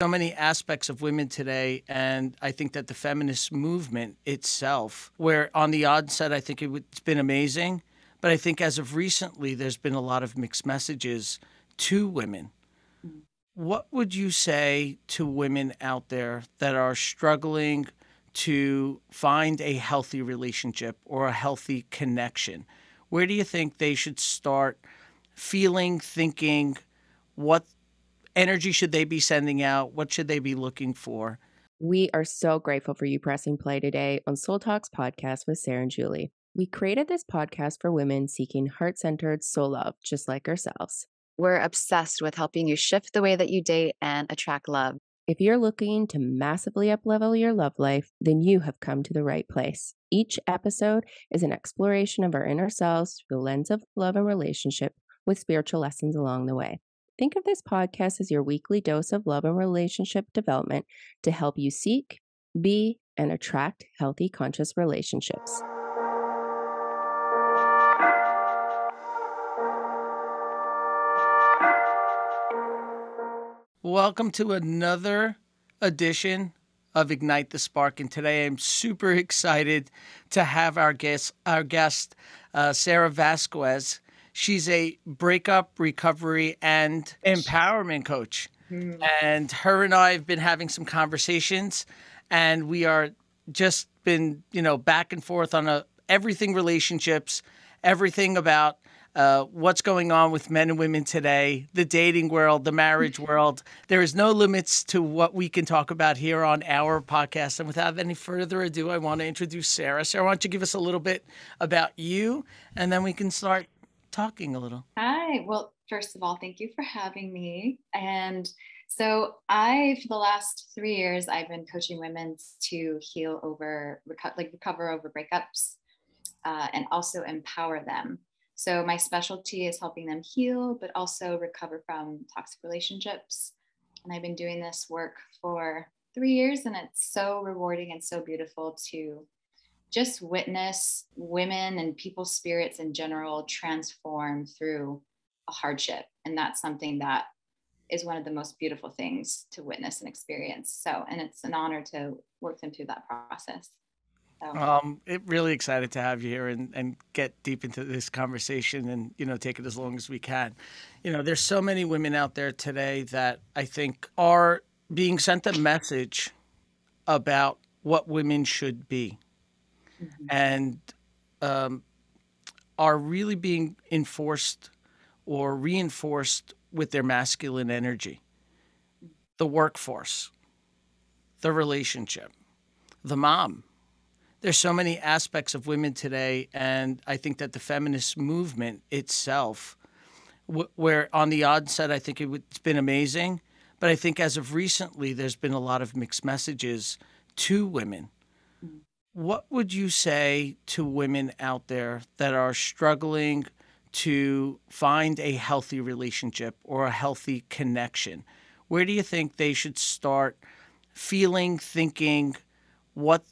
so many aspects of women today and i think that the feminist movement itself where on the onset i think it's been amazing but i think as of recently there's been a lot of mixed messages to women. What would you say to women out there that are struggling to find a healthy relationship or a healthy connection? Where do you think they should start feeling thinking what energy should they be sending out? What should they be looking for? We are so grateful for you pressing play today on Soul Talks podcast with Sarah and Julie. We created this podcast for women seeking heart centered soul love, just like ourselves. We're obsessed with helping you shift the way that you date and attract love. If you're looking to massively uplevel your love life, then you have come to the right place. Each episode is an exploration of our inner selves through the lens of love and relationship with spiritual lessons along the way. Think of this podcast as your weekly dose of love and relationship development to help you seek, be, and attract healthy, conscious relationships. Welcome to another edition of Ignite the Spark. And today I'm super excited to have our guest, our guest uh, Sarah Vasquez. She's a breakup, recovery, and empowerment coach. Mm. And her and I have been having some conversations, and we are just been, you know, back and forth on a everything relationships, everything about uh, what's going on with men and women today, the dating world, the marriage world. There is no limits to what we can talk about here on our podcast. And without any further ado, I want to introduce Sarah. Sarah, why don't you give us a little bit about you, and then we can start talking a little. Hi. Well, first of all, thank you for having me. And so, I, for the last three years, I've been coaching women to heal over, reco- like recover over breakups, uh, and also empower them. So, my specialty is helping them heal, but also recover from toxic relationships. And I've been doing this work for three years, and it's so rewarding and so beautiful to just witness women and people's spirits in general transform through a hardship. And that's something that is one of the most beautiful things to witness and experience. So, and it's an honor to work them through that process. So. Um, it really excited to have you here and, and get deep into this conversation and, you know, take it as long as we can. You know, there's so many women out there today that I think are being sent a message about what women should be mm-hmm. and um, are really being enforced or reinforced with their masculine energy. The workforce, the relationship, the mom. There's so many aspects of women today, and I think that the feminist movement itself, where on the onset I think it's been amazing, but I think as of recently there's been a lot of mixed messages to women what would you say to women out there that are struggling to find a healthy relationship or a healthy connection? Where do you think they should start feeling, thinking, what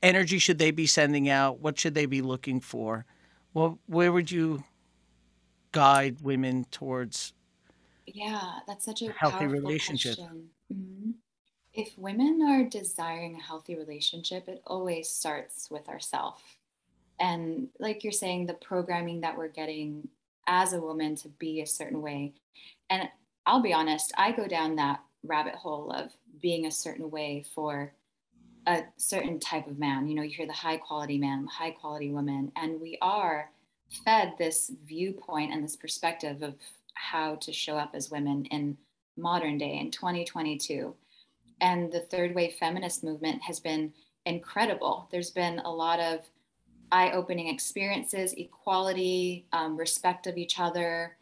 energy should they be sending out? What should they be looking for? Well, where would you guide women towards? Yeah, that's such a healthy relationship. Mm-hmm if women are desiring a healthy relationship, it always starts with ourself. And like you're saying, the programming that we're getting as a woman to be a certain way. And I'll be honest, I go down that rabbit hole of being a certain way for a certain type of man. You know, you hear the high quality man, the high quality woman, and we are fed this viewpoint and this perspective of how to show up as women in modern day in 2022 and the third wave feminist movement has been incredible. There's been a lot of eye opening experiences, equality, um, respect of each other.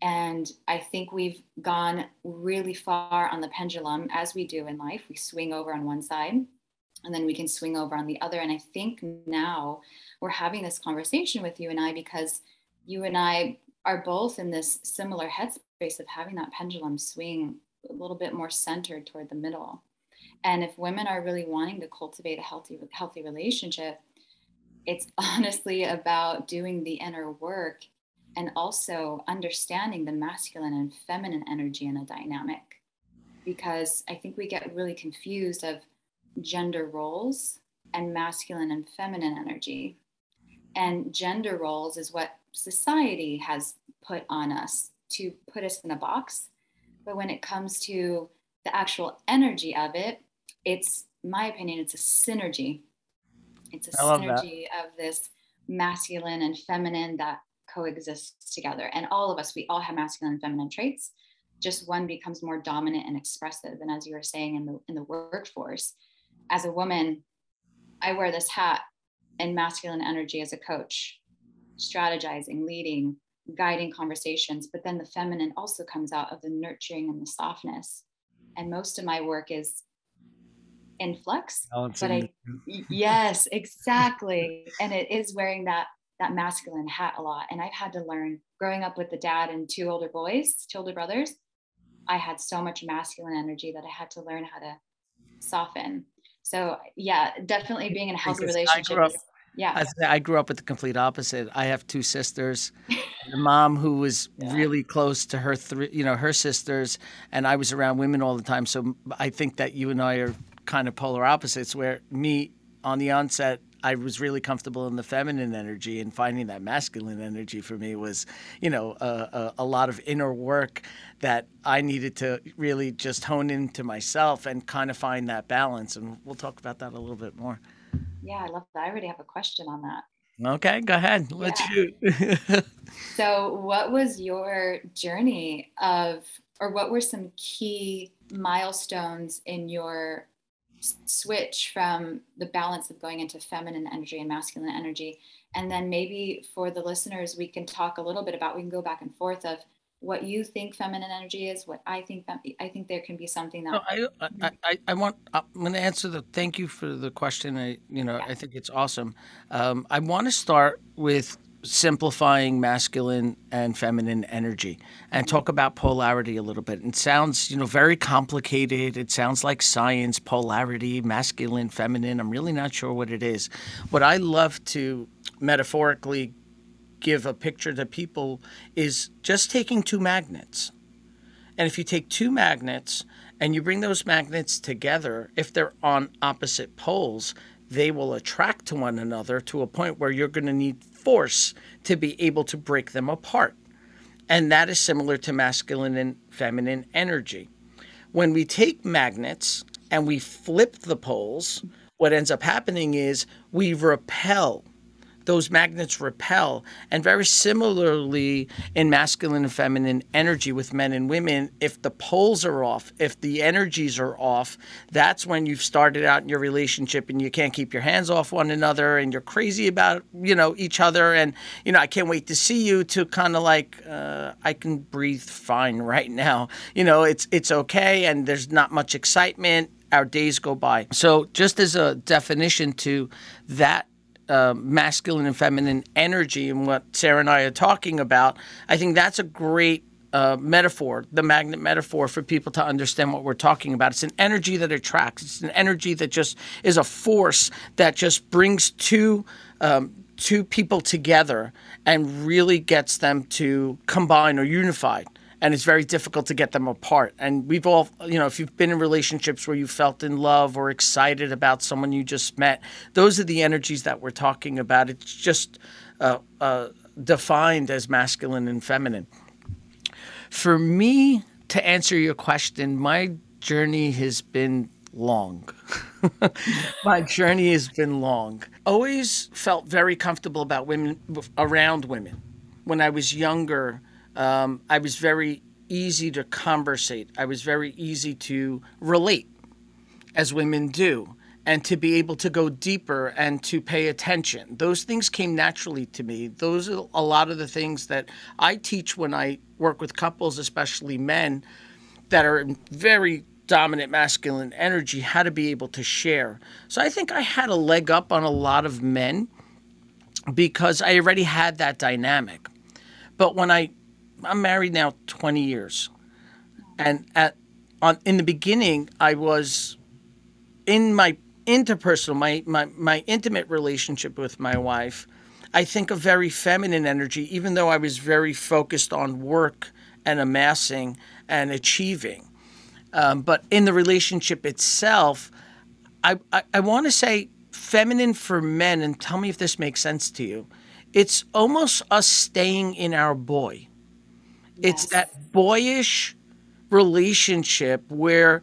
And I think we've gone really far on the pendulum, as we do in life. We swing over on one side and then we can swing over on the other. And I think now we're having this conversation with you and I because you and I are both in this similar headspace of having that pendulum swing a little bit more centered toward the middle. And if women are really wanting to cultivate a healthy healthy relationship, it's honestly about doing the inner work and also understanding the masculine and feminine energy in a dynamic. because I think we get really confused of gender roles and masculine and feminine energy. And gender roles is what society has put on us to put us in a box. But when it comes to the actual energy of it, it's my opinion, it's a synergy. It's a synergy that. of this masculine and feminine that coexists together. And all of us, we all have masculine and feminine traits. Just one becomes more dominant and expressive. And as you were saying in the in the workforce, as a woman, I wear this hat in masculine energy as a coach, strategizing, leading, guiding conversations. But then the feminine also comes out of the nurturing and the softness. And most of my work is in flux. But I, yes, exactly. and it is wearing that that masculine hat a lot. And I've had to learn growing up with the dad and two older boys, two older brothers. I had so much masculine energy that I had to learn how to soften. So yeah, definitely being in a healthy relationship. Up, is, yeah. I, I, grew up with the complete opposite. I have two sisters, a mom who was yeah. really close to her three, you know, her sisters, and I was around women all the time. So I think that you and I are kind of polar opposites. Where me on the onset, I was really comfortable in the feminine energy, and finding that masculine energy for me was, you know, a, a, a, lot of inner work that I needed to really just hone into myself and kind of find that balance. And we'll talk about that a little bit more. Yeah, I love that. I already have a question on that. Okay, go ahead. Let's yeah. shoot. so, what was your journey of, or what were some key milestones in your switch from the balance of going into feminine energy and masculine energy and then maybe for the listeners we can talk a little bit about we can go back and forth of what you think feminine energy is what i think i think there can be something that no, I, I, I, I want i'm going to answer the thank you for the question i you know yeah. i think it's awesome um, i want to start with simplifying masculine and feminine energy and talk about polarity a little bit. It sounds, you know, very complicated. It sounds like science, polarity, masculine, feminine. I'm really not sure what it is. What I love to metaphorically give a picture to people is just taking two magnets. And if you take two magnets and you bring those magnets together, if they're on opposite poles, they will attract to one another to a point where you're going to need force to be able to break them apart. And that is similar to masculine and feminine energy. When we take magnets and we flip the poles, what ends up happening is we repel those magnets repel. And very similarly in masculine and feminine energy with men and women, if the poles are off, if the energies are off, that's when you've started out in your relationship and you can't keep your hands off one another and you're crazy about, you know, each other. And, you know, I can't wait to see you to kind of like, uh, I can breathe fine right now. You know, it's, it's okay. And there's not much excitement our days go by. So, just as a definition to that uh, masculine and feminine energy and what Sarah and I are talking about, I think that's a great uh, metaphor, the magnet metaphor for people to understand what we're talking about. It's an energy that attracts. It's an energy that just is a force that just brings two um, two people together and really gets them to combine or unify and it's very difficult to get them apart. And we've all, you know, if you've been in relationships where you felt in love or excited about someone you just met, those are the energies that we're talking about. It's just uh, uh, defined as masculine and feminine. For me, to answer your question, my journey has been long. my journey has been long. Always felt very comfortable about women, around women. When I was younger, um, I was very easy to conversate. I was very easy to relate, as women do, and to be able to go deeper and to pay attention. Those things came naturally to me. Those are a lot of the things that I teach when I work with couples, especially men that are in very dominant masculine energy, how to be able to share. So I think I had a leg up on a lot of men because I already had that dynamic. But when I I'm married now 20 years, and at on in the beginning I was in my interpersonal my my my intimate relationship with my wife. I think a very feminine energy, even though I was very focused on work and amassing and achieving. Um, but in the relationship itself, I, I, I want to say feminine for men, and tell me if this makes sense to you. It's almost us staying in our boy. It's that boyish relationship where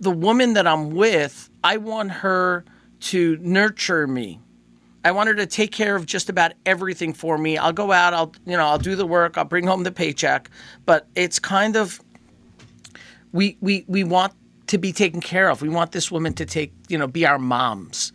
the woman that I'm with, I want her to nurture me. I want her to take care of just about everything for me. I'll go out, I'll you know, I'll do the work, I'll bring home the paycheck, but it's kind of we we we want to be taken care of. We want this woman to take, you know, be our moms.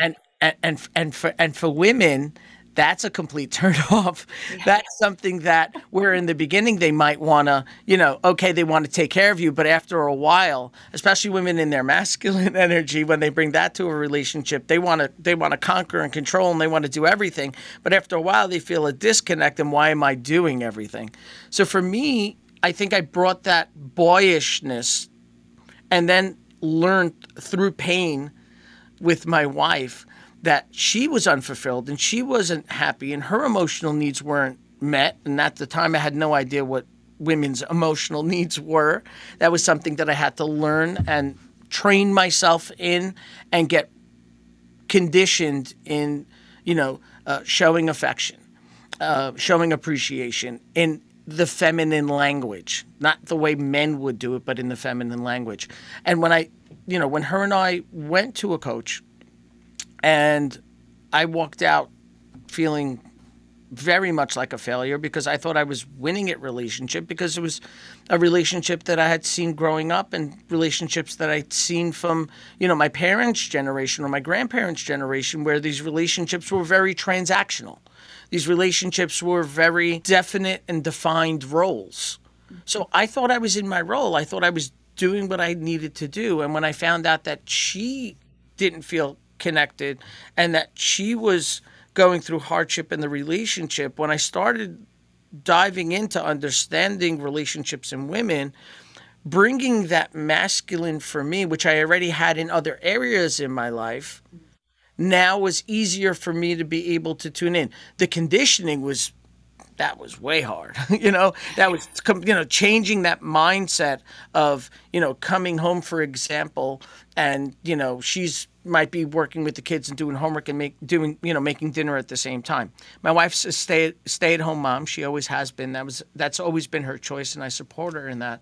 And and and, and for and for women, that's a complete turn off. That's something that where in the beginning they might want to, you know, okay, they want to take care of you, but after a while, especially women in their masculine energy, when they bring that to a relationship, they want to they want to conquer and control and they want to do everything. But after a while, they feel a disconnect. And why am I doing everything? So for me, I think I brought that boyishness and then learned through pain with my wife that she was unfulfilled and she wasn't happy and her emotional needs weren't met. And at the time, I had no idea what women's emotional needs were. That was something that I had to learn and train myself in and get conditioned in, you know, uh, showing affection, uh, showing appreciation in the feminine language, not the way men would do it, but in the feminine language. And when I, you know, when her and I went to a coach, and I walked out feeling very much like a failure because I thought I was winning at relationship because it was a relationship that I had seen growing up and relationships that I'd seen from, you know, my parents' generation or my grandparents' generation where these relationships were very transactional. These relationships were very definite and defined roles. So I thought I was in my role. I thought I was doing what I needed to do. And when I found out that she didn't feel connected and that she was going through hardship in the relationship, when I started diving into understanding relationships in women, bringing that masculine for me, which I already had in other areas in my life, now was easier for me to be able to tune in. The conditioning was that was way hard. you know, that was you know changing that mindset of you know coming home, for example, and you know she's might be working with the kids and doing homework and make doing you know making dinner at the same time. My wife's a stay stay at home mom. She always has been. That was that's always been her choice, and I support her in that.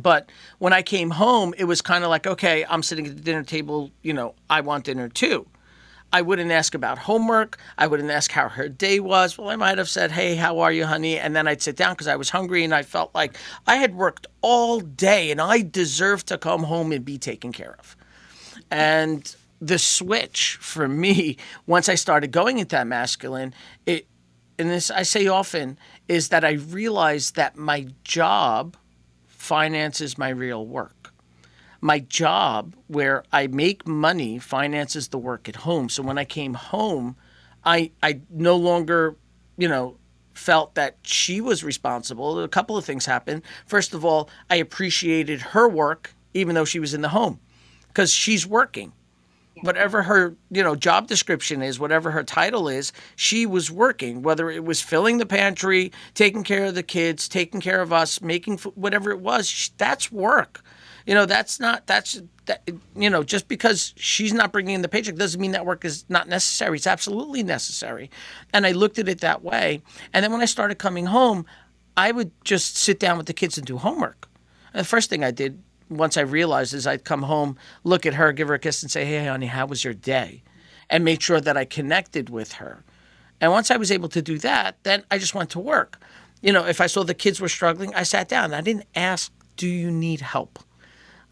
But when I came home, it was kind of like, okay, I'm sitting at the dinner table. You know, I want dinner too. I wouldn't ask about homework. I wouldn't ask how her day was. Well, I might have said, "Hey, how are you, honey?" And then I'd sit down because I was hungry and I felt like I had worked all day and I deserved to come home and be taken care of. And the switch for me, once I started going into that masculine, it, and this I say often, is that I realized that my job finances my real work. My job, where I make money, finances the work at home. So when I came home, I I no longer, you know, felt that she was responsible. A couple of things happened. First of all, I appreciated her work, even though she was in the home, because she's working. Whatever her you know job description is whatever her title is she was working whether it was filling the pantry taking care of the kids taking care of us making food, whatever it was that's work. You know that's not that's that, you know just because she's not bringing in the paycheck doesn't mean that work is not necessary. It's absolutely necessary. And i looked at it that way. And then when i started coming home i would just sit down with the kids and do homework. And the first thing i did once I realized is I'd come home, look at her, give her a kiss, and say, Hey, honey, how was your day? And make sure that I connected with her. And once I was able to do that, then I just went to work. You know, if I saw the kids were struggling, I sat down. I didn't ask, Do you need help?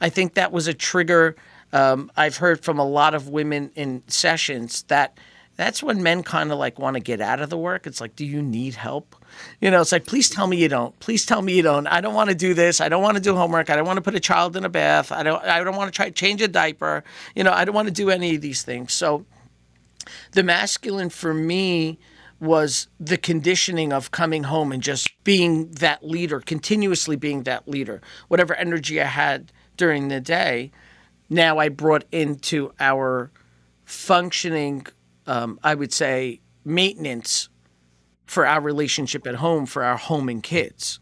I think that was a trigger. Um, I've heard from a lot of women in sessions that that's when men kind of like want to get out of the work. It's like, do you need help? You know, it's like, please tell me you don't. Please tell me you don't. I don't want to do this. I don't want to do homework. I don't want to put a child in a bath. I don't. I don't want to try change a diaper. You know, I don't want to do any of these things. So, the masculine for me was the conditioning of coming home and just being that leader, continuously being that leader. Whatever energy I had during the day, now I brought into our functioning, um, I would say, maintenance for our relationship at home, for our home and kids.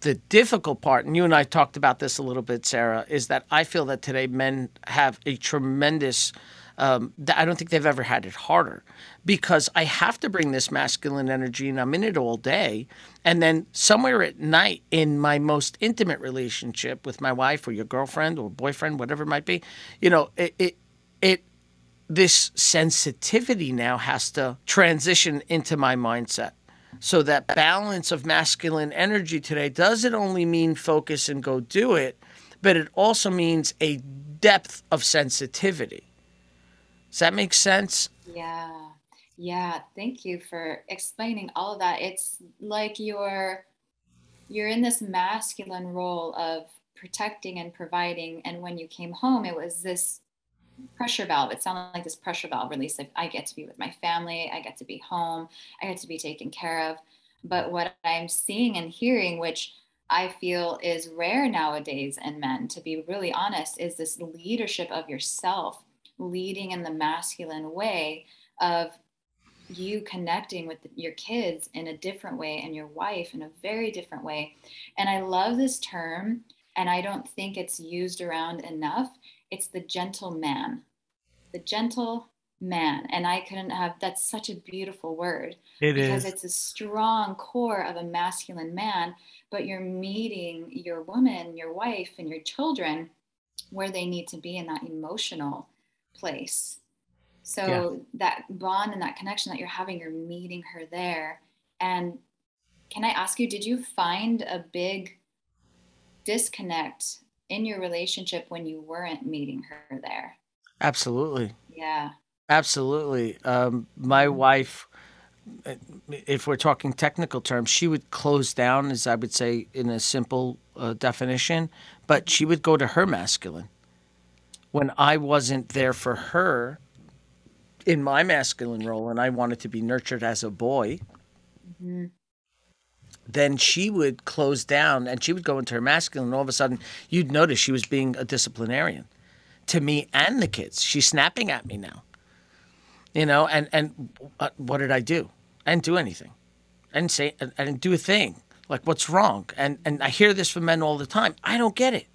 the difficult part, and you and I talked about this a little bit, Sarah, is that I feel that today men have a tremendous. Um, I don't think they've ever had it harder because I have to bring this masculine energy and I'm in it all day. And then somewhere at night in my most intimate relationship with my wife or your girlfriend or boyfriend, whatever it might be, you know, it, it, it this sensitivity now has to transition into my mindset. So that balance of masculine energy today doesn't only mean focus and go do it, but it also means a depth of sensitivity. Does that make sense? Yeah. Yeah, thank you for explaining all of that. It's like you're you're in this masculine role of protecting and providing and when you came home it was this pressure valve. It sounded like this pressure valve release. Like I get to be with my family, I get to be home, I get to be taken care of. But what I'm seeing and hearing, which I feel is rare nowadays in men, to be really honest, is this leadership of yourself, leading in the masculine way of you connecting with your kids in a different way and your wife in a very different way. And I love this term, and I don't think it's used around enough it's the gentle man. The gentle man. And i couldn't have that's such a beautiful word. It because is. it's a strong core of a masculine man but you're meeting your woman your wife and your children where they need to be in that emotional place. So yeah. that bond and that connection that you're having you're meeting her there. And can i ask you did you find a big disconnect in your relationship when you weren't meeting her there. Absolutely. Yeah. Absolutely. Um, my mm-hmm. wife, if we're talking technical terms, she would close down, as I would say in a simple uh, definition, but she would go to her masculine. When I wasn't there for her in my masculine role and I wanted to be nurtured as a boy, mm-hmm then she would close down and she would go into her masculine. And all of a sudden, you'd notice she was being a disciplinarian to me and the kids. She's snapping at me now. You know, and and uh, what did I do? I didn't do anything. I didn't say. I didn't do a thing. Like, what's wrong? And and I hear this from men all the time. I don't get it.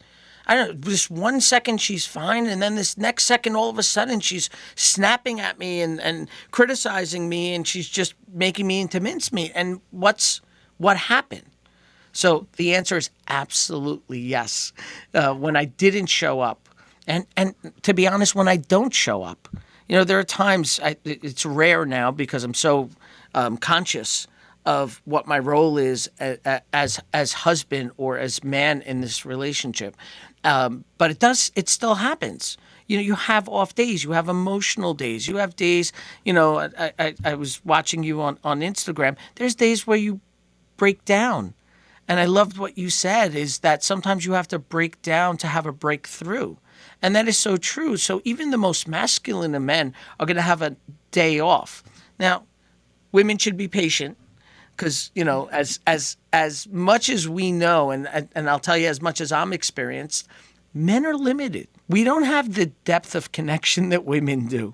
I don't. This one second she's fine, and then this next second, all of a sudden she's snapping at me and and criticizing me, and she's just making me into mincemeat. And what's what happened? So the answer is absolutely yes. Uh, when I didn't show up, and and to be honest, when I don't show up, you know, there are times I, it's rare now because I'm so um, conscious of what my role is as as husband or as man in this relationship. Um, but it does it still happens. You know, you have off days, you have emotional days, you have days. You know, I, I, I was watching you on on Instagram. There's days where you break down. And I loved what you said is that sometimes you have to break down to have a breakthrough. And that is so true. So even the most masculine of men are going to have a day off. Now, women should be patient because, you know, as as as much as we know and and I'll tell you as much as I'm experienced, men are limited. We don't have the depth of connection that women do.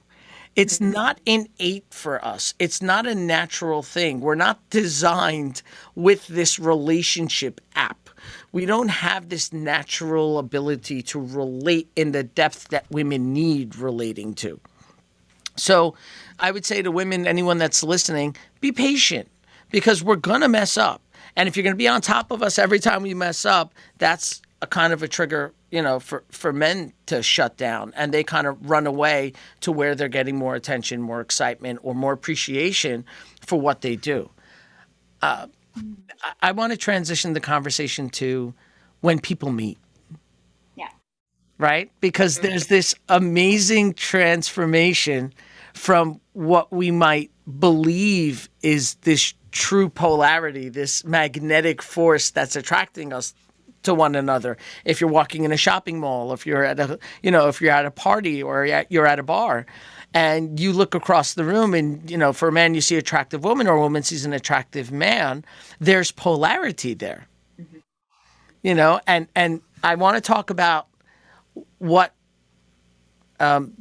It's mm-hmm. not innate for us. It's not a natural thing. We're not designed with this relationship app. We don't have this natural ability to relate in the depth that women need relating to. So I would say to women, anyone that's listening, be patient because we're going to mess up. And if you're going to be on top of us every time we mess up, that's a kind of a trigger you know, for, for men to shut down and they kind of run away to where they're getting more attention, more excitement, or more appreciation for what they do. Uh, I, I want to transition the conversation to when people meet. Yeah. Right? Because there's this amazing transformation from what we might believe is this true polarity, this magnetic force that's attracting us to one another. If you're walking in a shopping mall, if you're at a, you know, if you're at a party or you're at a bar, and you look across the room, and you know, for a man you see an attractive woman, or a woman sees an attractive man. There's polarity there. Mm-hmm. You know, and and I want to talk about what um,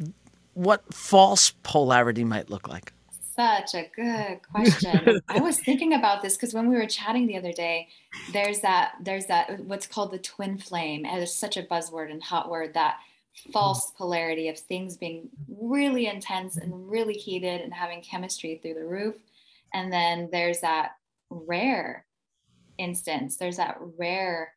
what false polarity might look like. Such a good question. I was thinking about this because when we were chatting the other day, there's that there's that what's called the twin flame. And it's such a buzzword and hot word that false mm. polarity of things being really intense and really heated and having chemistry through the roof. And then there's that rare instance, there's that rare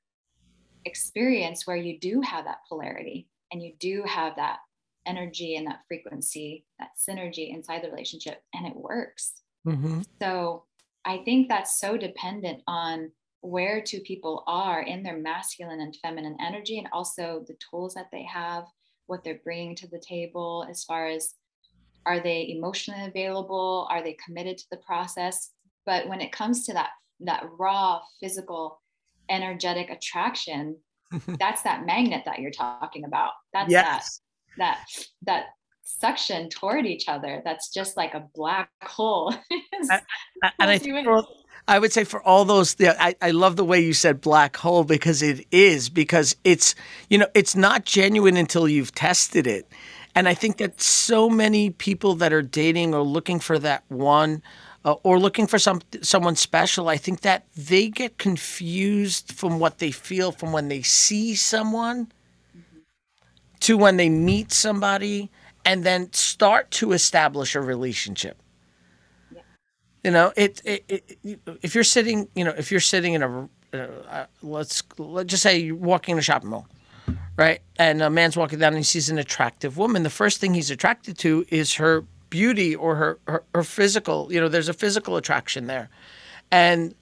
experience where you do have that polarity and you do have that energy and that frequency, that synergy inside the relationship, and it works. Mm-hmm. So I think that's so dependent on where two people are in their masculine and feminine energy, and also the tools that they have, what they're bringing to the table as far as are they emotionally available, are they committed to the process. But when it comes to that that raw physical energetic attraction, that's that magnet that you're talking about. That's yes. That that suction toward each other. That's just like a black hole. and I think for, I would say for all those, I, I love the way you said black hole because it is because it's you know it's not genuine until you've tested it. And I think that so many people that are dating or looking for that one uh, or looking for some someone special, I think that they get confused from what they feel from when they see someone. To when they meet somebody and then start to establish a relationship. Yeah. You know, it, it, it, if you're sitting, you know, if you're sitting in a uh, let's let's just say you're walking in a shopping mall, right? And a man's walking down and he sees an attractive woman. The first thing he's attracted to is her beauty or her, her, her physical, you know, there's a physical attraction there. And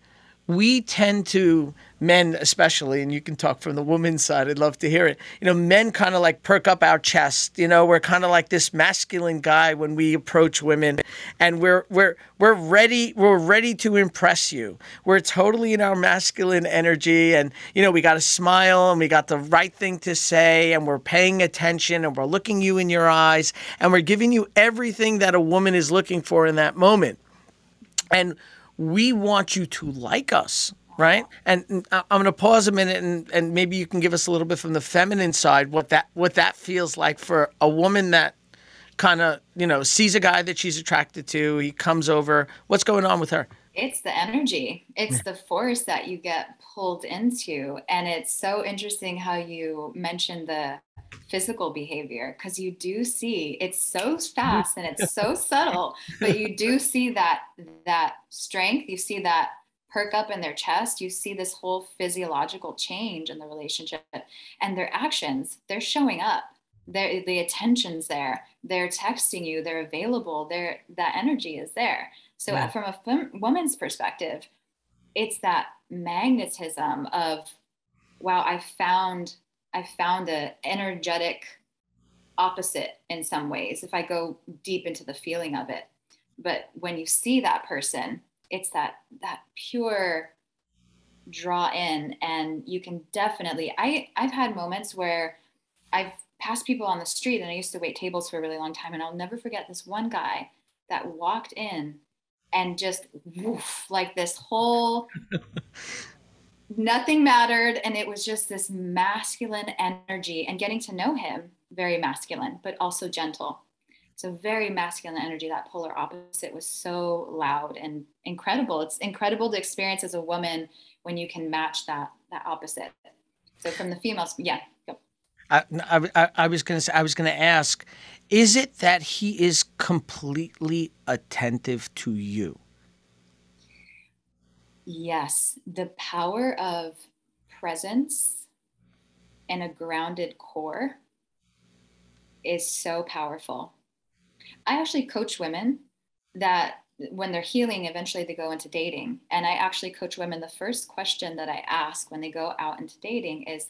we tend to men especially and you can talk from the woman's side i'd love to hear it. You know men kind of like perk up our chest you know? We're kind of like this masculine guy when we approach women and we're we're we're ready we're ready to impress you. We're totally in our masculine energy and you know we got a smile and we got the right thing to say and we're paying attention and we're looking you in your eyes and we're giving you everything that a woman is looking for in that moment. And we want you to like us right? And I'm going to pause a minute, and, and maybe you can give us a little bit from the feminine side what that what that feels like for a woman that kind of you know sees a guy that she's attracted to. He comes over. What's going on with her? It's the energy. It's the force that you get pulled into, and it's so interesting how you mentioned the physical behavior because you do see it's so fast and it's so subtle but you do see that that strength you see that perk up in their chest you see this whole physiological change in the relationship and their actions they're showing up they're, the attention's there they're texting you they're available there that energy is there so yeah. from a fem- woman's perspective it's that magnetism of wow i found I found an energetic opposite in some ways if I go deep into the feeling of it. But when you see that person, it's that that pure draw in. And you can definitely I I've had moments where I've passed people on the street and I used to wait tables for a really long time and I'll never forget this one guy that walked in and just woof, like this whole nothing mattered and it was just this masculine energy. And getting to know him very masculine but also gentle so very masculine energy that polar opposite was so loud and incredible it's incredible to experience as a woman when you can match that that opposite so from the females yeah go. I, I, I was gonna say I was gonna ask, is it that he is completely attentive to you? Yes, the power of presence and a grounded core is so powerful. I actually coach women that when they're healing, eventually they go into dating. And I actually coach women. The first question that I ask when they go out into dating is,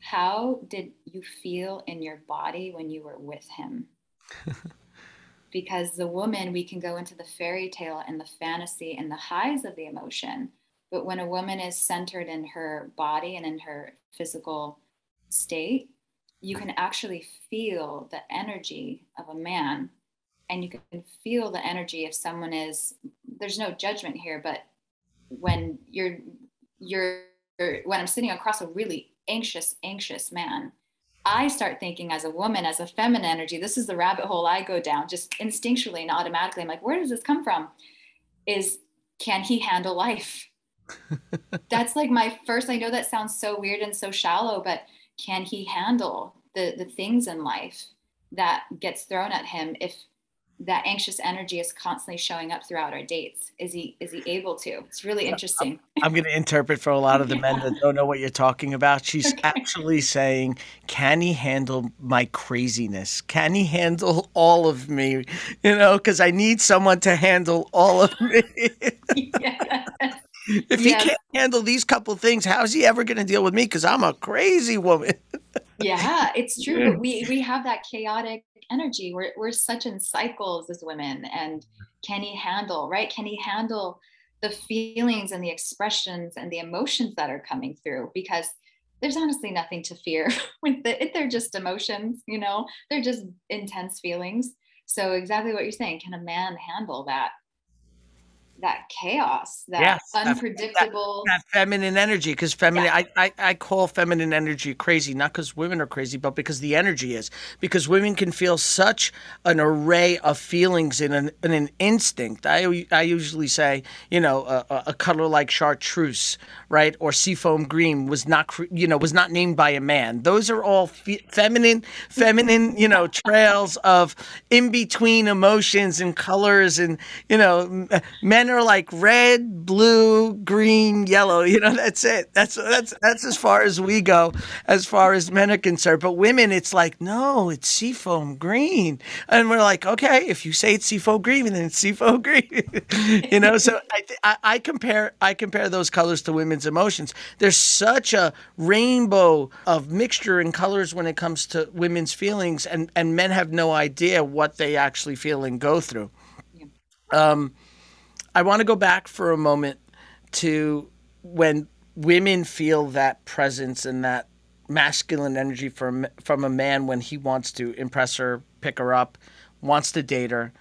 How did you feel in your body when you were with him? because the woman we can go into the fairy tale and the fantasy and the highs of the emotion but when a woman is centered in her body and in her physical state you can actually feel the energy of a man and you can feel the energy if someone is there's no judgment here but when you're you're when i'm sitting across a really anxious anxious man I start thinking as a woman, as a feminine energy, this is the rabbit hole I go down just instinctually and automatically. I'm like, where does this come from? Is can he handle life? That's like my first. I know that sounds so weird and so shallow, but can he handle the the things in life that gets thrown at him if that anxious energy is constantly showing up throughout our dates. Is he is he able to? It's really interesting i'm, I'm going to interpret for a lot of the men that don't know what you're talking about. She's okay. actually saying can he handle my craziness? Can he handle all of me? You know because i need someone to handle all of me. If he can't handle these couple things how's he ever going to deal with me? Because i'm a crazy woman yeah it's true we we have that chaotic energy. We're, we're such in cycles as women. And can he handle, right? Can he handle the feelings and the expressions and the emotions that are coming through? Because there's honestly nothing to fear with it. They're just emotions, you know, they're just intense feelings. So exactly what you're saying, can a man handle that that chaos, that yes, unpredictable, that, that, feminine energy. Because feminine, yeah. I, I, I call feminine energy crazy, not because women are crazy, but because the energy is. Because women can feel such an array of feelings in an, in an instinct. I, I usually say, you know, a, a color like chartreuse, right, or seafoam green was not, you know, was not named by a man. Those are all fe- feminine, feminine, you know, trails of in between emotions and colors, and you know, men are like red, blue, green, yellow. You know, that's it. That's that's that's as far as we go, as far as men are concerned. But women, it's like no, it's seafoam green, and we're like, okay, if you say it's seafoam green, then it's seafoam green. you know, so I, I I compare I compare those colors to women's emotions. There's such a rainbow of mixture in colors when it comes to women's feelings, and and men have no idea what they actually feel and go through. Um, I want to go back for a moment to when women feel that presence and that masculine energy from from a man when he wants to impress her, pick her up, wants to date her.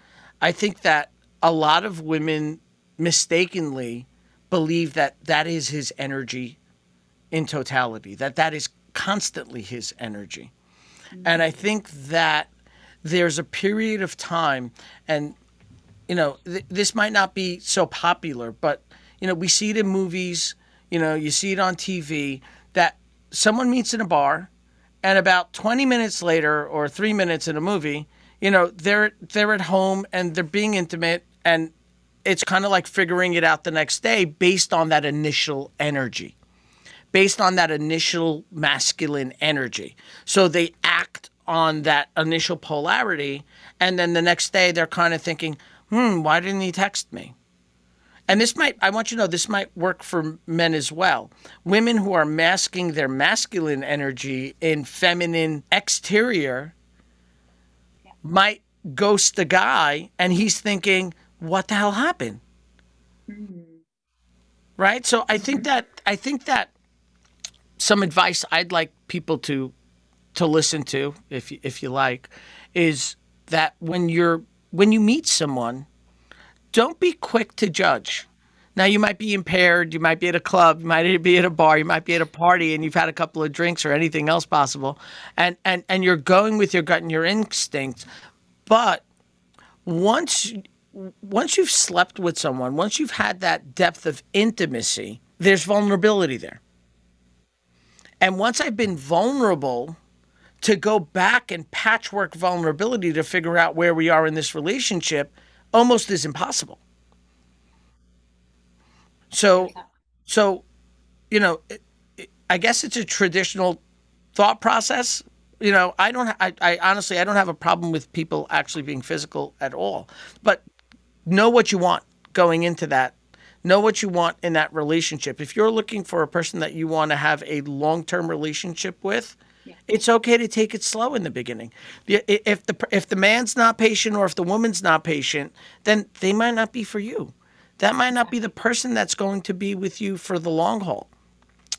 I think that a lot of women mistakenly believe that that is his energy in totality, that that is constantly his energy. Mm-hmm. And I think that there's a period of time and you know, th- this might not be so popular, but you know, we see it in movies. You know, you see it on TV that someone meets in a bar, and about 20 minutes later or three minutes in a movie, you know, they're they're at home and they're being intimate, and it's kind of like figuring it out the next day based on that initial energy, based on that initial masculine energy. So they act on that initial polarity, and then the next day they're kind of thinking hmm, why didn't he text me? And this might, I want you to know, this might work for men as well. Women who are masking their masculine energy in feminine exterior yeah. might ghost a guy and he's thinking, what the hell happened? Mm-hmm. Right? So I think that, I think that some advice I'd like people to, to listen to, if, if you like, is that when you're when you meet someone, don't be quick to judge. Now, you might be impaired, you might be at a club, you might be at a bar, you might be at a party, and you've had a couple of drinks or anything else possible, and, and, and you're going with your gut and your instincts. But once, once you've slept with someone, once you've had that depth of intimacy, there's vulnerability there. And once I've been vulnerable, to go back and patchwork vulnerability to figure out where we are in this relationship almost is impossible. So, so, you know, I guess it's a traditional thought process. You know, I don't, I, I honestly, I don't have a problem with people actually being physical at all, but know what you want going into that. Know what you want in that relationship. If you're looking for a person that you want to have a long term relationship with, it's okay to take it slow in the beginning. If the if the man's not patient or if the woman's not patient, then they might not be for you. That might not be the person that's going to be with you for the long haul,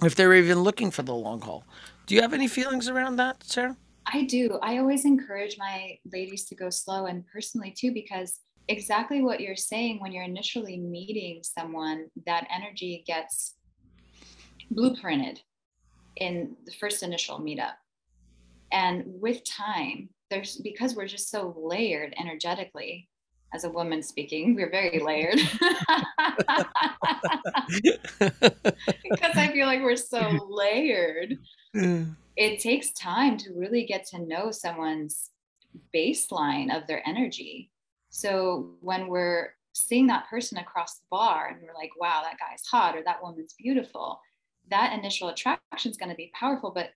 if they're even looking for the long haul. Do you have any feelings around that, Sarah? I do. I always encourage my ladies to go slow and personally too, because exactly what you're saying when you're initially meeting someone, that energy gets blueprinted in the first initial meetup. And with time, there's because we're just so layered energetically, as a woman speaking, we're very layered. because I feel like we're so layered. It takes time to really get to know someone's baseline of their energy. So when we're seeing that person across the bar and we're like, wow, that guy's hot or that woman's beautiful, that initial attraction is going to be powerful. But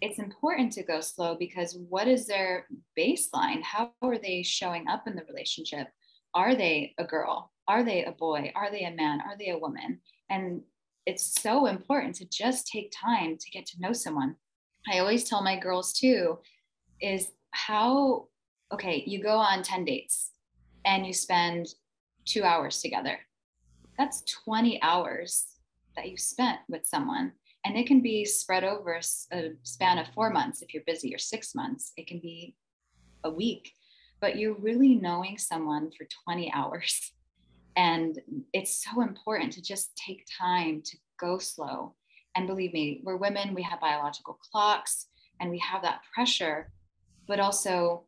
it's important to go slow because what is their baseline? How are they showing up in the relationship? Are they a girl? Are they a boy? Are they a man? Are they a woman? And it's so important to just take time to get to know someone. I always tell my girls too is how, okay, you go on 10 dates and you spend two hours together. That's 20 hours that you spent with someone. And it can be spread over a span of four months if you're busy, or six months. It can be a week, but you're really knowing someone for 20 hours. And it's so important to just take time to go slow. And believe me, we're women, we have biological clocks and we have that pressure, but also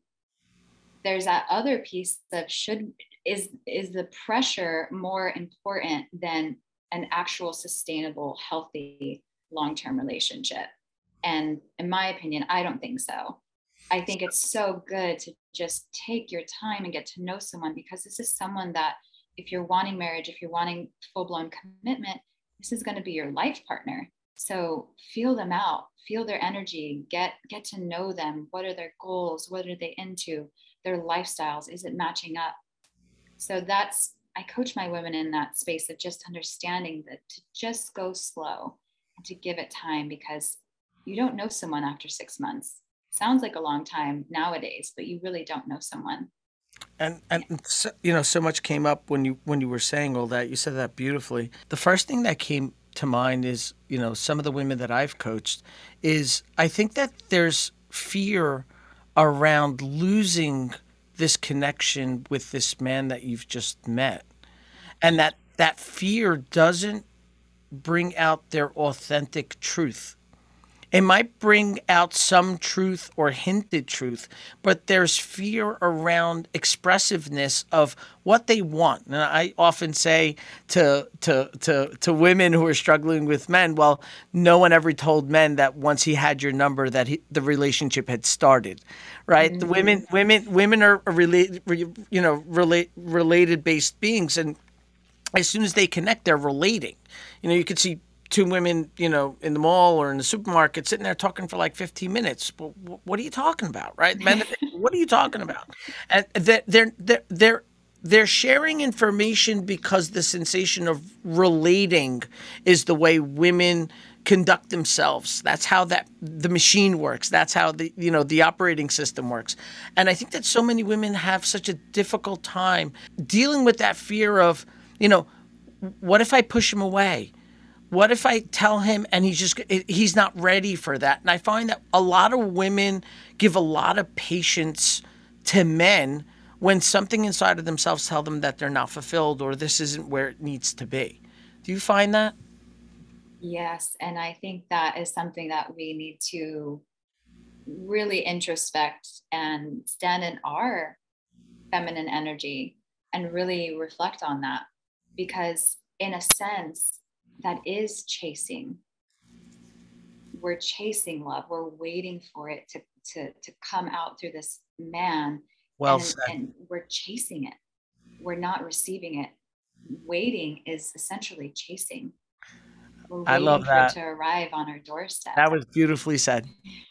there's that other piece of should is is the pressure more important than an actual sustainable healthy long-term relationship. And in my opinion i don't think so. I think it's so good to just take your time and get to know someone because this is someone that if you're wanting marriage if you're wanting full-blown commitment this is going to be your life partner. So feel them out feel their energy get get to know them. What are their goals? What are they into? Their lifestyles is it matching up? So that's i coach my women in that space of just understanding that to just go slow and to give it time because you don't know someone after six months. Sounds like a long time nowadays but you really don't know someone. And and so, you know so much came up when you when you were saying all that. You said that beautifully. The first thing that came to mind is you know some of the women that i've coached is i think that there's fear around losing this connection with this man that you've just met and that that fear doesn't bring out their authentic truth it might bring out some truth or hinted truth, but there's fear around expressiveness of what they want. And I often say to to to to women who are struggling with men, well, no one ever told men that once he had your number that he, the relationship had started, right? Mm-hmm. The women women women are related, you know, relate related based beings, and as soon as they connect, they're relating. You know, you could see two women, you know, in the mall or in the supermarket sitting there talking for like 15 minutes. Well, what are you talking about, right? Men, what are you talking about? And they're, they're, they're, they're sharing information because the sensation of relating is the way women conduct themselves. That's how that the machine works. That's how the you know the operating system works. And I think that so many women have such a difficult time dealing with that fear of, you know, what if I push him away? What if I tell him and he's just he's not ready for that? And I find that a lot of women give a lot of patience to men when something inside of themselves tell them that they're not fulfilled or this isn't where it needs to be. Do you find that? Yes, and I think that is something that we need to really introspect and stand in our feminine energy and really reflect on that because in a sense that is chasing. We're chasing love. We're waiting for it to to to come out through this man. Well and, said. and we're chasing it. We're not receiving it. Waiting is essentially chasing. I love that. to arrive on our doorstep. That was beautifully said.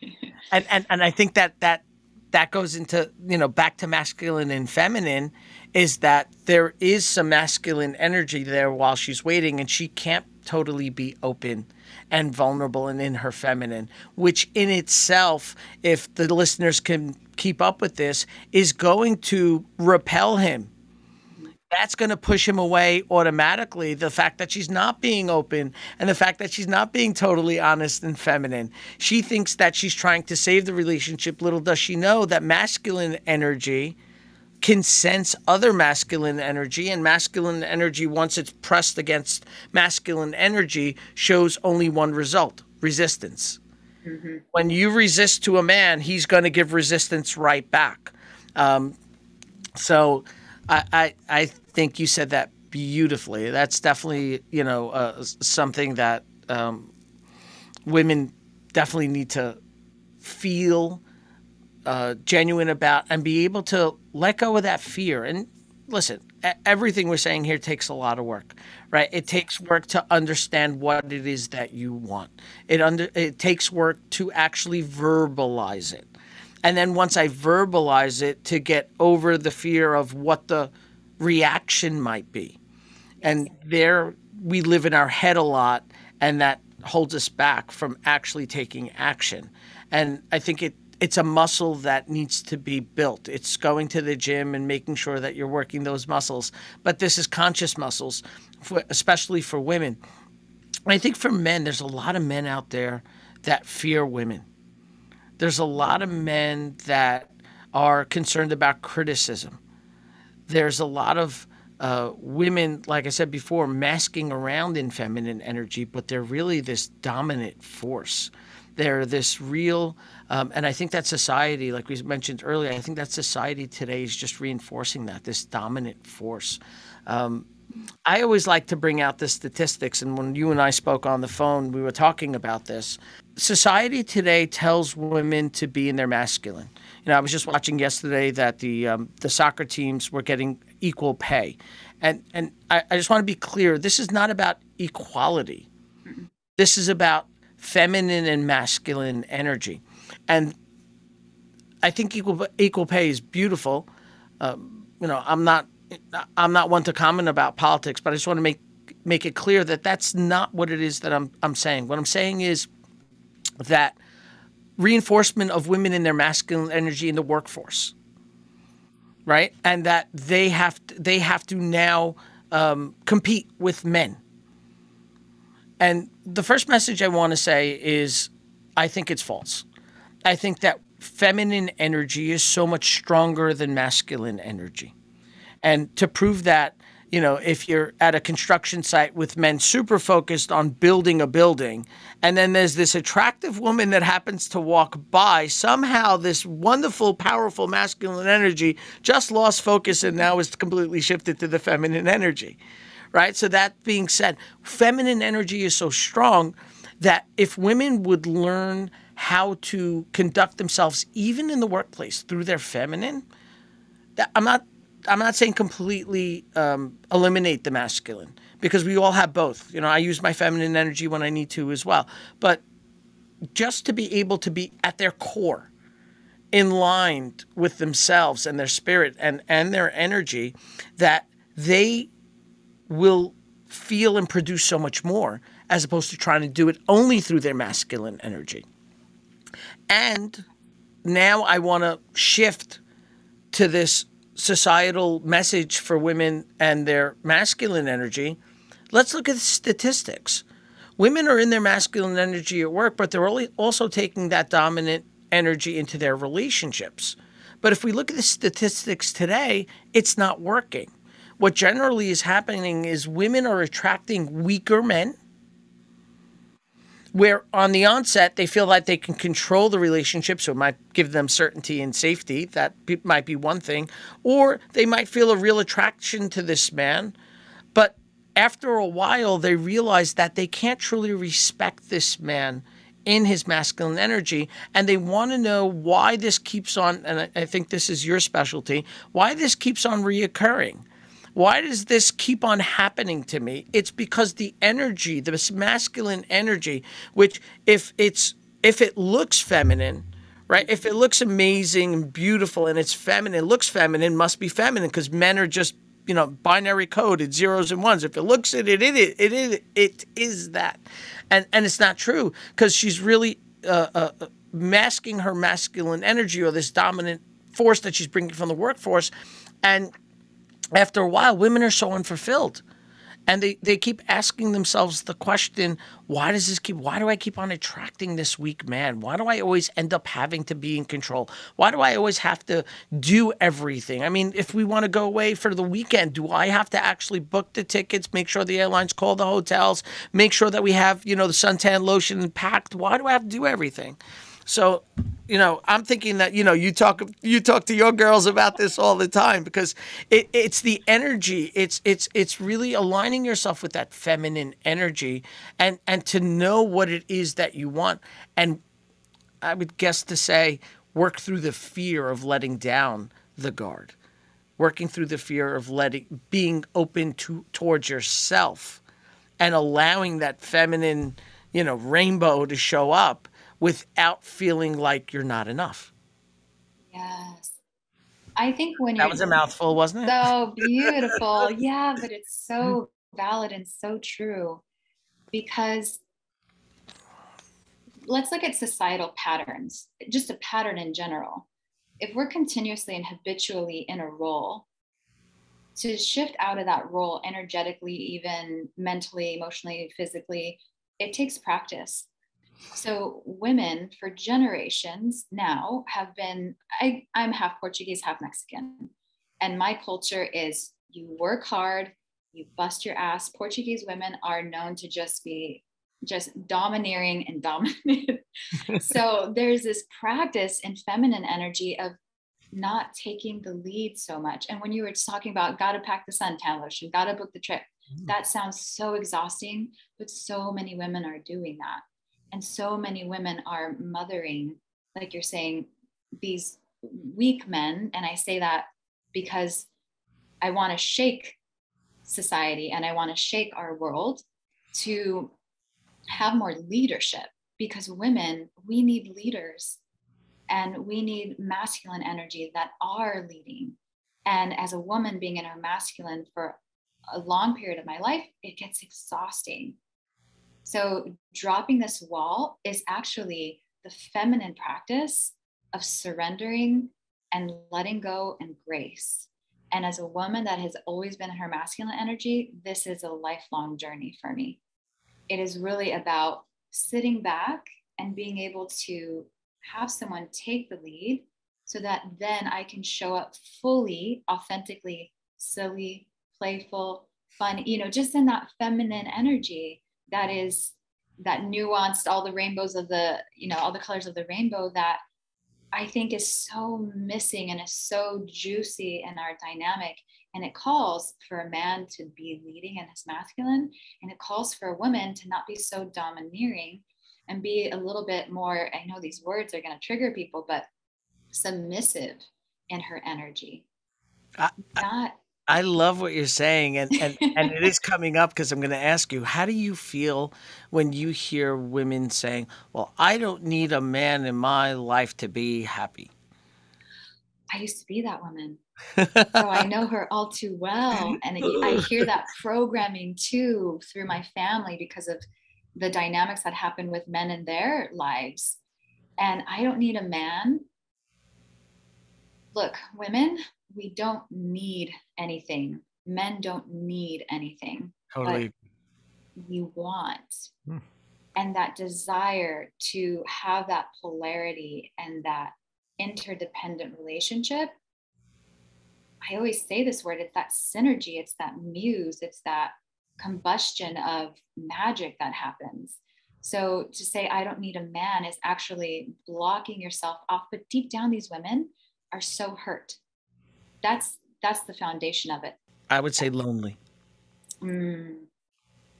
and, and and I think that that that goes into you know back to masculine and feminine is that there is some masculine energy there while she's waiting and she can't totally be open and vulnerable and in her feminine, which in itself, if the listeners can keep up with this, is going to repel him. That's going to push him away automatically. The fact that she's not being open and the fact that she's not being totally honest and feminine. She thinks that she's trying to save the relationship. Little does she know that masculine energy can sense other masculine energy, and masculine energy, once it's pressed against masculine energy, shows only one result resistance. Mm-hmm. When you resist to a man, he's going to give resistance right back. Um, so I, I, think you said that beautifully. That's definitely you know uh, something that um, women definitely need to feel uh, genuine about and be able to let go of that fear. And listen, everything we're saying here takes a lot of work, right? It takes work to understand what it is that you want. It under it takes work to actually verbalize it. And then once I verbalize it to get over the fear of what the reaction might be. And there we live in our head a lot and that holds us back from actually taking action. And I think it it's a muscle that needs to be built. It's going to the gym and making sure that you're working those muscles. But this is conscious muscles, for, especially for women. I think for men, there's a lot of men out there that fear women. There's a lot of men that are concerned about criticism. There's a lot of uh, women, like I said before, masking around in feminine energy, but they're really this dominant force. They're this real um, and I think that society, like we mentioned earlier, I think that society today is just reinforcing that, this dominant force. Um, I always like to bring out the statistics. And when you and I spoke on the phone, we were talking about this. Society today tells women to be in their masculine. You know, I was just watching yesterday that the um, the soccer teams were getting equal pay, and and I, I just want to be clear: this is not about equality. This is about feminine and masculine energy and I think equal equal pay is beautiful. Um, you know, I'm not I'm not one to comment about politics, but I just want to make make it clear that that's not what it is that I'm I'm saying. What I'm saying is that reinforcement of women in their masculine energy in the workforce, right? And that they have to, they have to now um, compete with men. And the first message I want to say is, I think it's false. I think that feminine energy is so much stronger than masculine energy. And to prove that, you know, if you're at a construction site with men super focused on building a building, and then there's this attractive woman that happens to walk by, somehow this wonderful, powerful masculine energy just lost focus and now is completely shifted to the feminine energy, right? So, that being said, feminine energy is so strong that if women would learn how to conduct themselves even in the workplace through their feminine that i'm not i'm not saying completely um, eliminate the masculine because we all have both. You know i use my feminine energy when i need to as well. But just to be able to be at their core in line with themselves and their spirit and and their energy that they will feel and produce so much more as opposed to trying to do it only through their masculine energy. And now I want to shift to this societal message for women and their masculine energy. Let's look at the statistics. Women are in their masculine energy at work, but they're also taking that dominant energy into their relationships. But if we look at the statistics today, it's not working. What generally is happening is women are attracting weaker men where on the onset they feel like they can control the relationship, so it might give them certainty and safety. That might be one thing. Or they might feel a real attraction to this man, but after a while they realize that they can't truly respect this man in his masculine energy and they want to know why this keeps on and I think this is your specialty why this keeps on reoccurring why does this keep on happening to me? It's because the energy, this masculine energy, which if it's if it looks feminine, right? If it looks amazing and beautiful and it's feminine, looks feminine, must be feminine because men are just you know binary code. It's zeros and ones. If it looks it, it it it it, it is that, and and it's not true because she's really uh, uh, masking her masculine energy or this dominant force that she's bringing from the workforce, and after a while, women are so unfulfilled. and they, they keep asking themselves the question why does this keep why do i keep on attracting this weak man? Why do i always end up having to be in control? Why do i always have to do everything? I mean if we want to go away for the weekend do i have to actually book the tickets make sure the airlines call the hotels make sure that we have you know the suntan lotion packed? Why do i have to do everything so, you know, I'm thinking that you know you talk you talk to your girls about this all the time because it, it's the energy. It's it's it's really aligning yourself with that feminine energy and and to know what it is that you want. And I would guess to say work through the fear of letting down the guard, working through the fear of letting being open to towards yourself, and allowing that feminine you know rainbow to show up without feeling like you're not enough. Yes. I think when that was a mouthful, wasn't it? So beautiful. yeah, but it's so valid and so true because let's look at societal patterns, just a pattern in general. If we're continuously and habitually in a role, to shift out of that role energetically, even mentally, emotionally, physically, it takes practice. So women for generations now have been, I, I'm half Portuguese, half Mexican. And my culture is you work hard, you bust your ass. Portuguese women are known to just be just domineering and dominant. so there's this practice in feminine energy of not taking the lead so much. And when you were talking about gotta pack the suntan lotion, gotta book the trip, mm-hmm. that sounds so exhausting, but so many women are doing that and so many women are mothering like you're saying these weak men. And i say that because i want to shake society and i want to shake our world to have more leadership because women we need leaders and we need masculine energy that are leading. And as a woman being in her masculine for a long period of my life it gets exhausting so, dropping this wall is actually the feminine practice of surrendering and letting go and grace. And as a woman that has always been her masculine energy, this is a lifelong journey for me. It is really about sitting back and being able to have someone take the lead so that then I can show up fully, authentically, silly, playful, fun, you know, just in that feminine energy that is that nuanced all the rainbows of the you know all the colors of the rainbow that i think is so missing and is so juicy in our dynamic. And it calls for a man to be leading in his masculine and it calls for a woman to not be so domineering and be a little bit more i know these words are going to trigger people but submissive in her energy. I, not I love what you're saying, and and, and it is coming up because I'm going to ask you, how do you feel when you hear women saying, "Well, I don't need a man in my life to be happy"? I used to be that woman, so I know her all too well, and I hear that programming too through my family because of the dynamics that happen with men in their lives. And I don't need a man. Look, women, we don't need anything. Men don't need anything. Totally. we want. Hmm. And that desire to have that polarity and that interdependent relationship. I always say this word it's that synergy, it's that muse, it's that combustion of magic that happens. So to say, I don't need a man is actually blocking yourself off. But deep down, these women are so hurt that's that's the foundation of it. I would say lonely. Mm.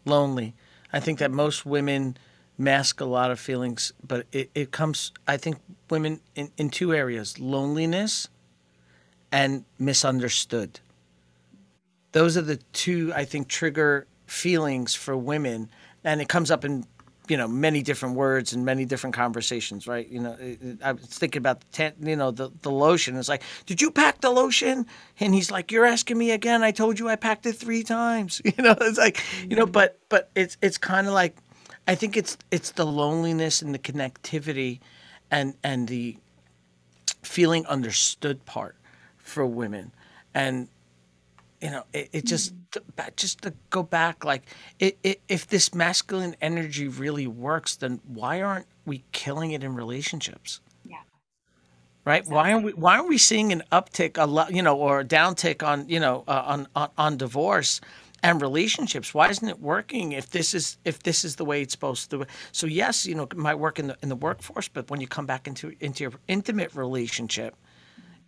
lonely. I think that most women mask a lot of feelings but it, it comes i think women in, in two areas loneliness and misunderstood. Those are the two i think trigger feelings for women and it comes up in you know many different words and many different conversations right? You know i was thinking about the ten, you know the, the lotion. It's like did you pack the lotion? And he's like you're asking me again. I told you i packed it three times. You know it's like you know mm-hmm. but but it's it's kind of like i think it's it's the loneliness and the connectivity and and the feeling understood part for women. And you know, it, it just mm-hmm. just to go back, like, it, it, if this masculine energy really works, then why aren't we killing it in relationships? Yeah. Right? Exactly. Why aren't we Why aren't we seeing an uptick, a lot, you know, or a downtick on, you know, uh, on, on on divorce? and relationships why isn't it working if this is if this is the way it's supposed to so yes you know it might work in the in the workforce but when you come back into into your intimate relationship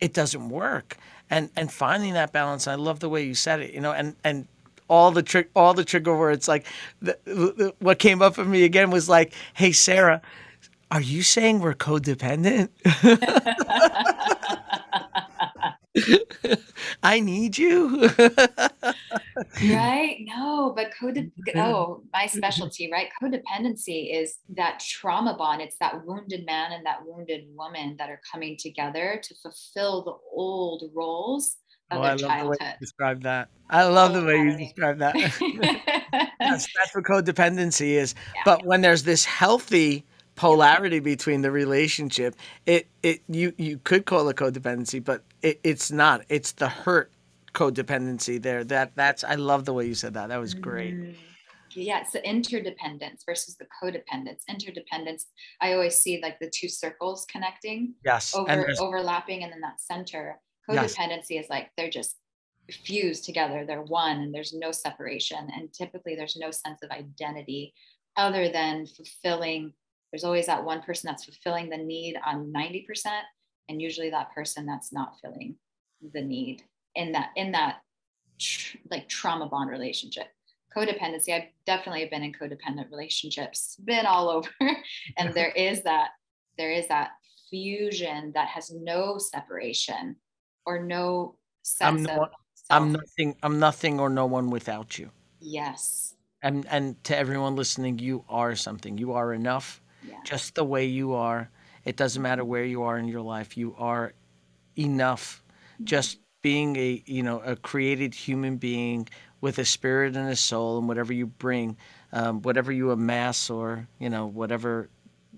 it doesn't work. And and finding that balance i love the way you said it you know and and all the trick all the trigger words like the, the, what came up for me again was like hey sarah are you saying we're codependent I need you. right? No, but code oh, my mm-hmm. specialty, right? Codependency is that trauma bond. It's that wounded man and that wounded woman that are coming together to fulfill the old roles of oh, their I love childhood. The way you describe that. I love oh, the way you oh, describe that. that's, that's what codependency is. Yeah. But when there's this healthy polarity between the relationship. It it you you could call it codependency, but it, it's not. It's the hurt codependency there. That that's I love the way you said that. That was great. Mm-hmm. Yeah, it's the interdependence versus the codependence. Interdependence, I always see like the two circles connecting. Yes. Over, and overlapping and then that center. Codependency yes. is like they're just fused together. They're one and there's no separation. And typically there's no sense of identity other than fulfilling there's always that one person that's fulfilling the need on 90% and usually that person that's not filling the need in that in that tr- like trauma bond relationship. Codependency i've definitely been in codependent relationships been all over and there is that there is that fusion that has no separation or no sense I'm, of i'm nothing i'm nothing or no one without you. Yes. And and to everyone listening you are something. You are enough yeah. just the way you are. It doesn't matter where you are in your life. You are enough. Mm-hmm. Just being a you know a created human being with a spirit and a soul, and whatever you bring, um, whatever you amass, or you know whatever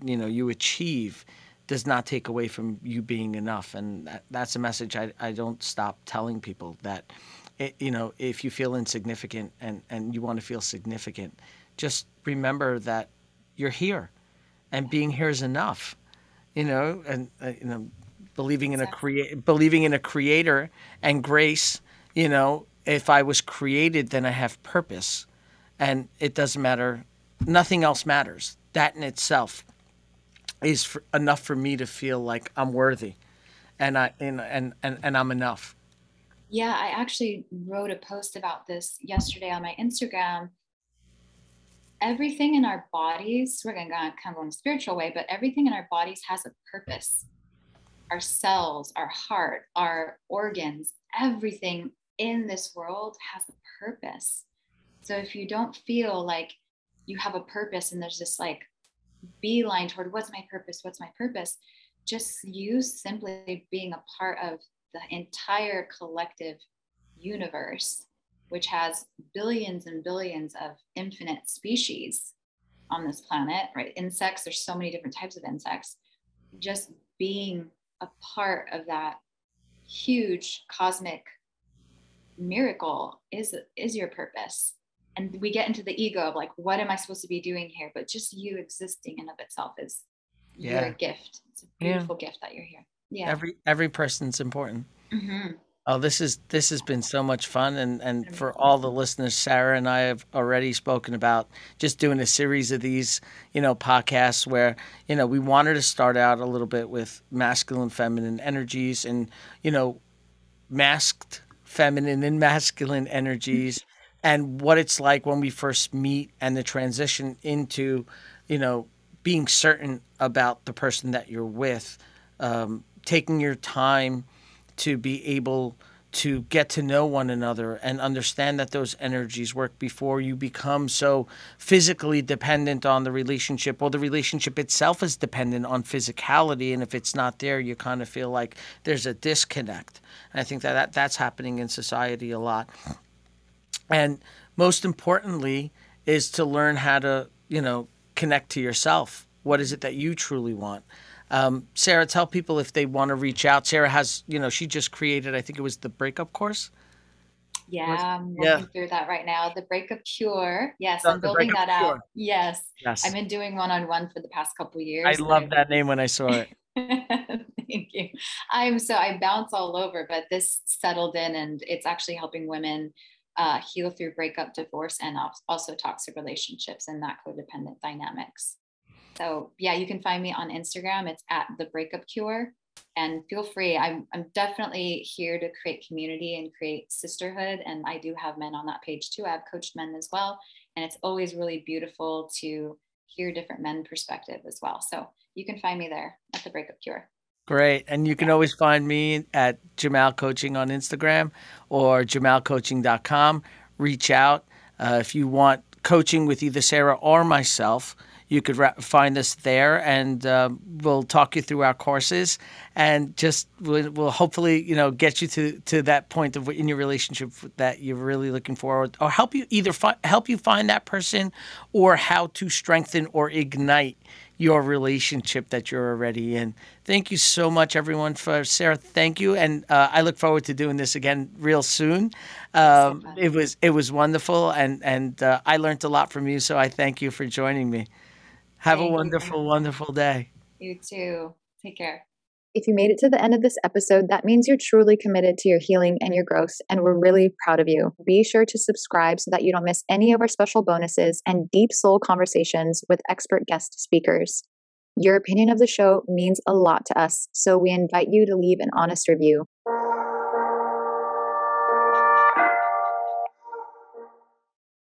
you know you achieve, does not take away from you being enough. And that, that's a message I, I don't stop telling people that. It, you know, if you feel insignificant and, and you want to feel significant, just remember that you're here and being here is enough you know and uh, you know believing in a create believing in a creator and grace you know if i was created then i have purpose. And it doesn't matter nothing else matters. That in itself is for, enough for me to feel like i'm worthy. And i and, and and and i'm enough. Yeah i actually wrote a post about this yesterday on my instagram everything in our bodies, we're going to kind of go in a spiritual way, but everything in our bodies has a purpose. Our cells, our heart, our organs, everything in this world has a purpose. So if you don't feel like you have a purpose and there's this like beeline toward what's my purpose, what's my purpose, just you simply being a part of the entire collective universe which has billions and billions of infinite species on this planet, right? Insects, there's so many different types of insects. Just being a part of that huge cosmic miracle is is your purpose and we get into the ego of like what am i supposed to be doing here but just you existing in of itself is yeah. your gift it's a beautiful yeah. gift that you're here yeah every every person's important mm-hmm. Oh, this is this has been so much fun, and and for all the listeners, Sarah and I have already spoken about just doing a series of these, you know, podcasts where you know we wanted to start out a little bit with masculine, feminine energies, and you know, masked feminine and masculine energies, and what it's like when we first meet, and the transition into, you know, being certain about the person that you're with, um, taking your time to be able to get to know one another and understand that those energies work before you become so physically dependent on the relationship. Or the relationship itself is dependent on physicality and if it's not there you kind of feel like there's a disconnect. And i think that, that that's happening in society a lot. And most importantly is to learn how to you know connect to yourself. What is it that you truly want um, Sarah, tell people if they want to reach out. Sarah has, you know, she just created, I think it was the breakup course. Yeah, I'm working yeah. through that right now. The breakup cure. Yes, I'm building that out. Cure. Yes. Yes. I've been doing one on one for the past couple years. I love that name when I saw it. Thank you. I'm so I bounce all over, but this settled in and it's actually helping women uh, heal through breakup, divorce, and also toxic relationships and that codependent dynamics. So yeah, you can find me on Instagram. It's at the breakup cure. And feel free. I'm I'm definitely here to create community and create sisterhood. And I do have men on that page too. I've coached men as well. And it's always really beautiful to hear different men perspective as well. So you can find me there at the breakup cure. Great. And you can always find me at Jemal Coaching on Instagram or jemalcoaching.com. Reach out. Uh, if you want coaching with either Sarah or myself, you could ra- find us there and um, we'll talk you through our courses and just we'll, we'll hopefully you know get you to, to that point of in your relationship that you're really looking for, or help you either fi- help you find that person or how to strengthen or ignite your relationship that you're already in. Thank you so much, everyone. For Sarah, thank you, and uh, I look forward to doing this again real soon. Um, fun. it was it was wonderful, and and uh, I learned a lot from you. So I thank you for joining me. Have Thank a you. wonderful, wonderful day. You too. Take care. If you made it to the end of this episode, that means you're truly committed to your healing and your growth, and we're really proud of you. Be sure to subscribe so that you don't miss any of our special bonuses and deep soul conversations with expert guest speakers. Your opinion of the show means a lot to us, so we invite you to leave an honest review.